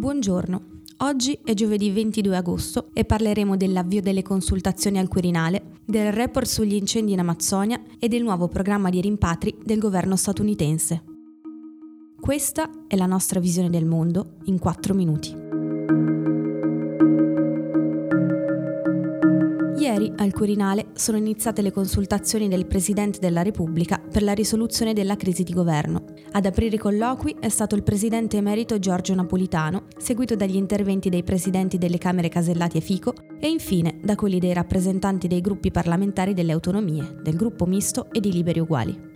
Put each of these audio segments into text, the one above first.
Buongiorno. Oggi è giovedì 22 agosto e parleremo dell'avvio delle consultazioni al Quirinale, del report sugli incendi in Amazzonia e del nuovo programma di rimpatri del governo statunitense. Questa è la nostra visione del mondo in 4 minuti. Ieri al Quirinale sono iniziate le consultazioni del Presidente della Repubblica per la risoluzione della crisi di governo. Ad aprire i colloqui è stato il Presidente emerito Giorgio Napolitano, seguito dagli interventi dei Presidenti delle Camere Casellati e Fico e infine da quelli dei rappresentanti dei gruppi parlamentari delle autonomie, del gruppo misto e di Liberi Uguali.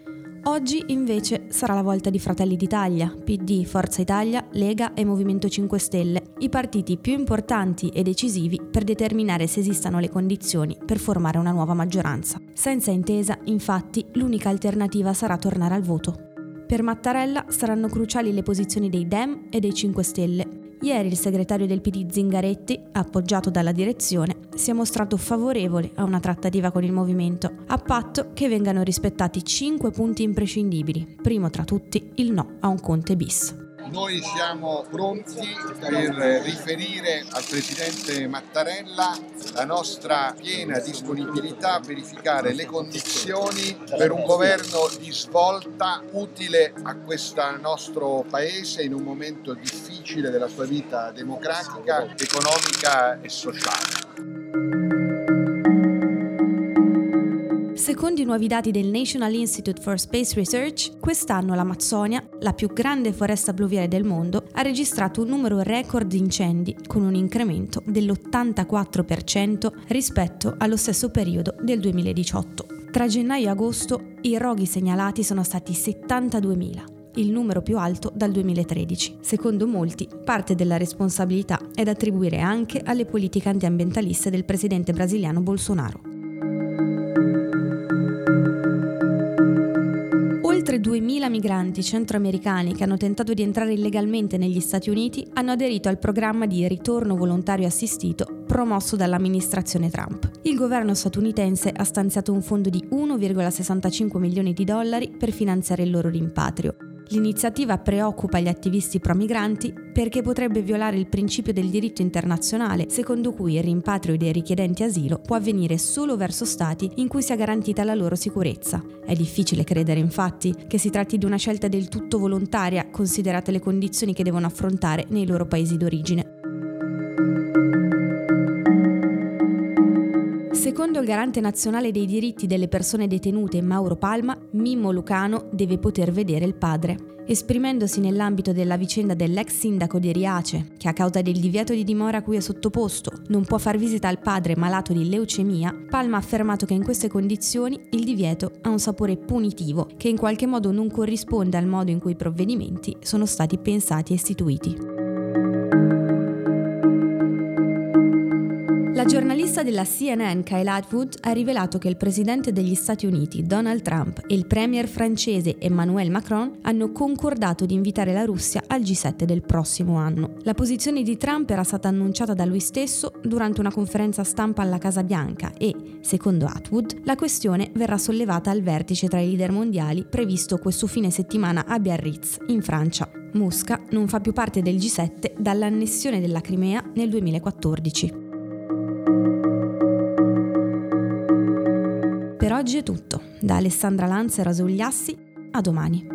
Oggi invece sarà la volta di Fratelli d'Italia, PD, Forza Italia, Lega e Movimento 5 Stelle, i partiti più importanti e decisivi per determinare se esistano le condizioni per formare una nuova maggioranza. Senza intesa, infatti, l'unica alternativa sarà tornare al voto. Per Mattarella saranno cruciali le posizioni dei Dem e dei 5 Stelle, Ieri il segretario del PD Zingaretti, appoggiato dalla direzione, si è mostrato favorevole a una trattativa con il movimento, a patto che vengano rispettati cinque punti imprescindibili, primo tra tutti il no a un Conte bis. Noi siamo pronti per riferire al Presidente Mattarella la nostra piena disponibilità a verificare le condizioni per un governo di svolta utile a questo nostro Paese in un momento difficile della sua vita democratica, economica e sociale. Secondo i nuovi dati del National Institute for Space Research, quest'anno l'Amazzonia, la più grande foresta pluviale del mondo, ha registrato un numero record di incendi, con un incremento dell'84% rispetto allo stesso periodo del 2018. Tra gennaio e agosto i roghi segnalati sono stati 72.000 il numero più alto dal 2013. Secondo molti, parte della responsabilità è da attribuire anche alle politiche antiambientaliste del presidente brasiliano Bolsonaro. 2.000 migranti centroamericani che hanno tentato di entrare illegalmente negli Stati Uniti hanno aderito al programma di ritorno volontario assistito promosso dall'amministrazione Trump. Il governo statunitense ha stanziato un fondo di 1,65 milioni di dollari per finanziare il loro rimpatrio. L'iniziativa preoccupa gli attivisti pro-migranti perché potrebbe violare il principio del diritto internazionale, secondo cui il rimpatrio dei richiedenti asilo può avvenire solo verso stati in cui sia garantita la loro sicurezza. È difficile credere, infatti, che si tratti di una scelta del tutto volontaria, considerate le condizioni che devono affrontare nei loro paesi d'origine. Secondo il garante nazionale dei diritti delle persone detenute Mauro Palma, Mimmo Lucano deve poter vedere il padre. Esprimendosi nell'ambito della vicenda dell'ex sindaco di Riace, che a causa del divieto di dimora a cui è sottoposto non può far visita al padre malato di leucemia, Palma ha affermato che in queste condizioni il divieto ha un sapore punitivo che in qualche modo non corrisponde al modo in cui i provvedimenti sono stati pensati e istituiti. La giornalista della CNN Kyle Atwood ha rivelato che il presidente degli Stati Uniti Donald Trump e il premier francese Emmanuel Macron hanno concordato di invitare la Russia al G7 del prossimo anno. La posizione di Trump era stata annunciata da lui stesso durante una conferenza stampa alla Casa Bianca e, secondo Atwood, la questione verrà sollevata al vertice tra i leader mondiali previsto questo fine settimana a Biarritz, in Francia. Mosca non fa più parte del G7 dall'annessione della Crimea nel 2014. Per oggi è tutto. Da Alessandra Lanza e Rasugliassi, a domani.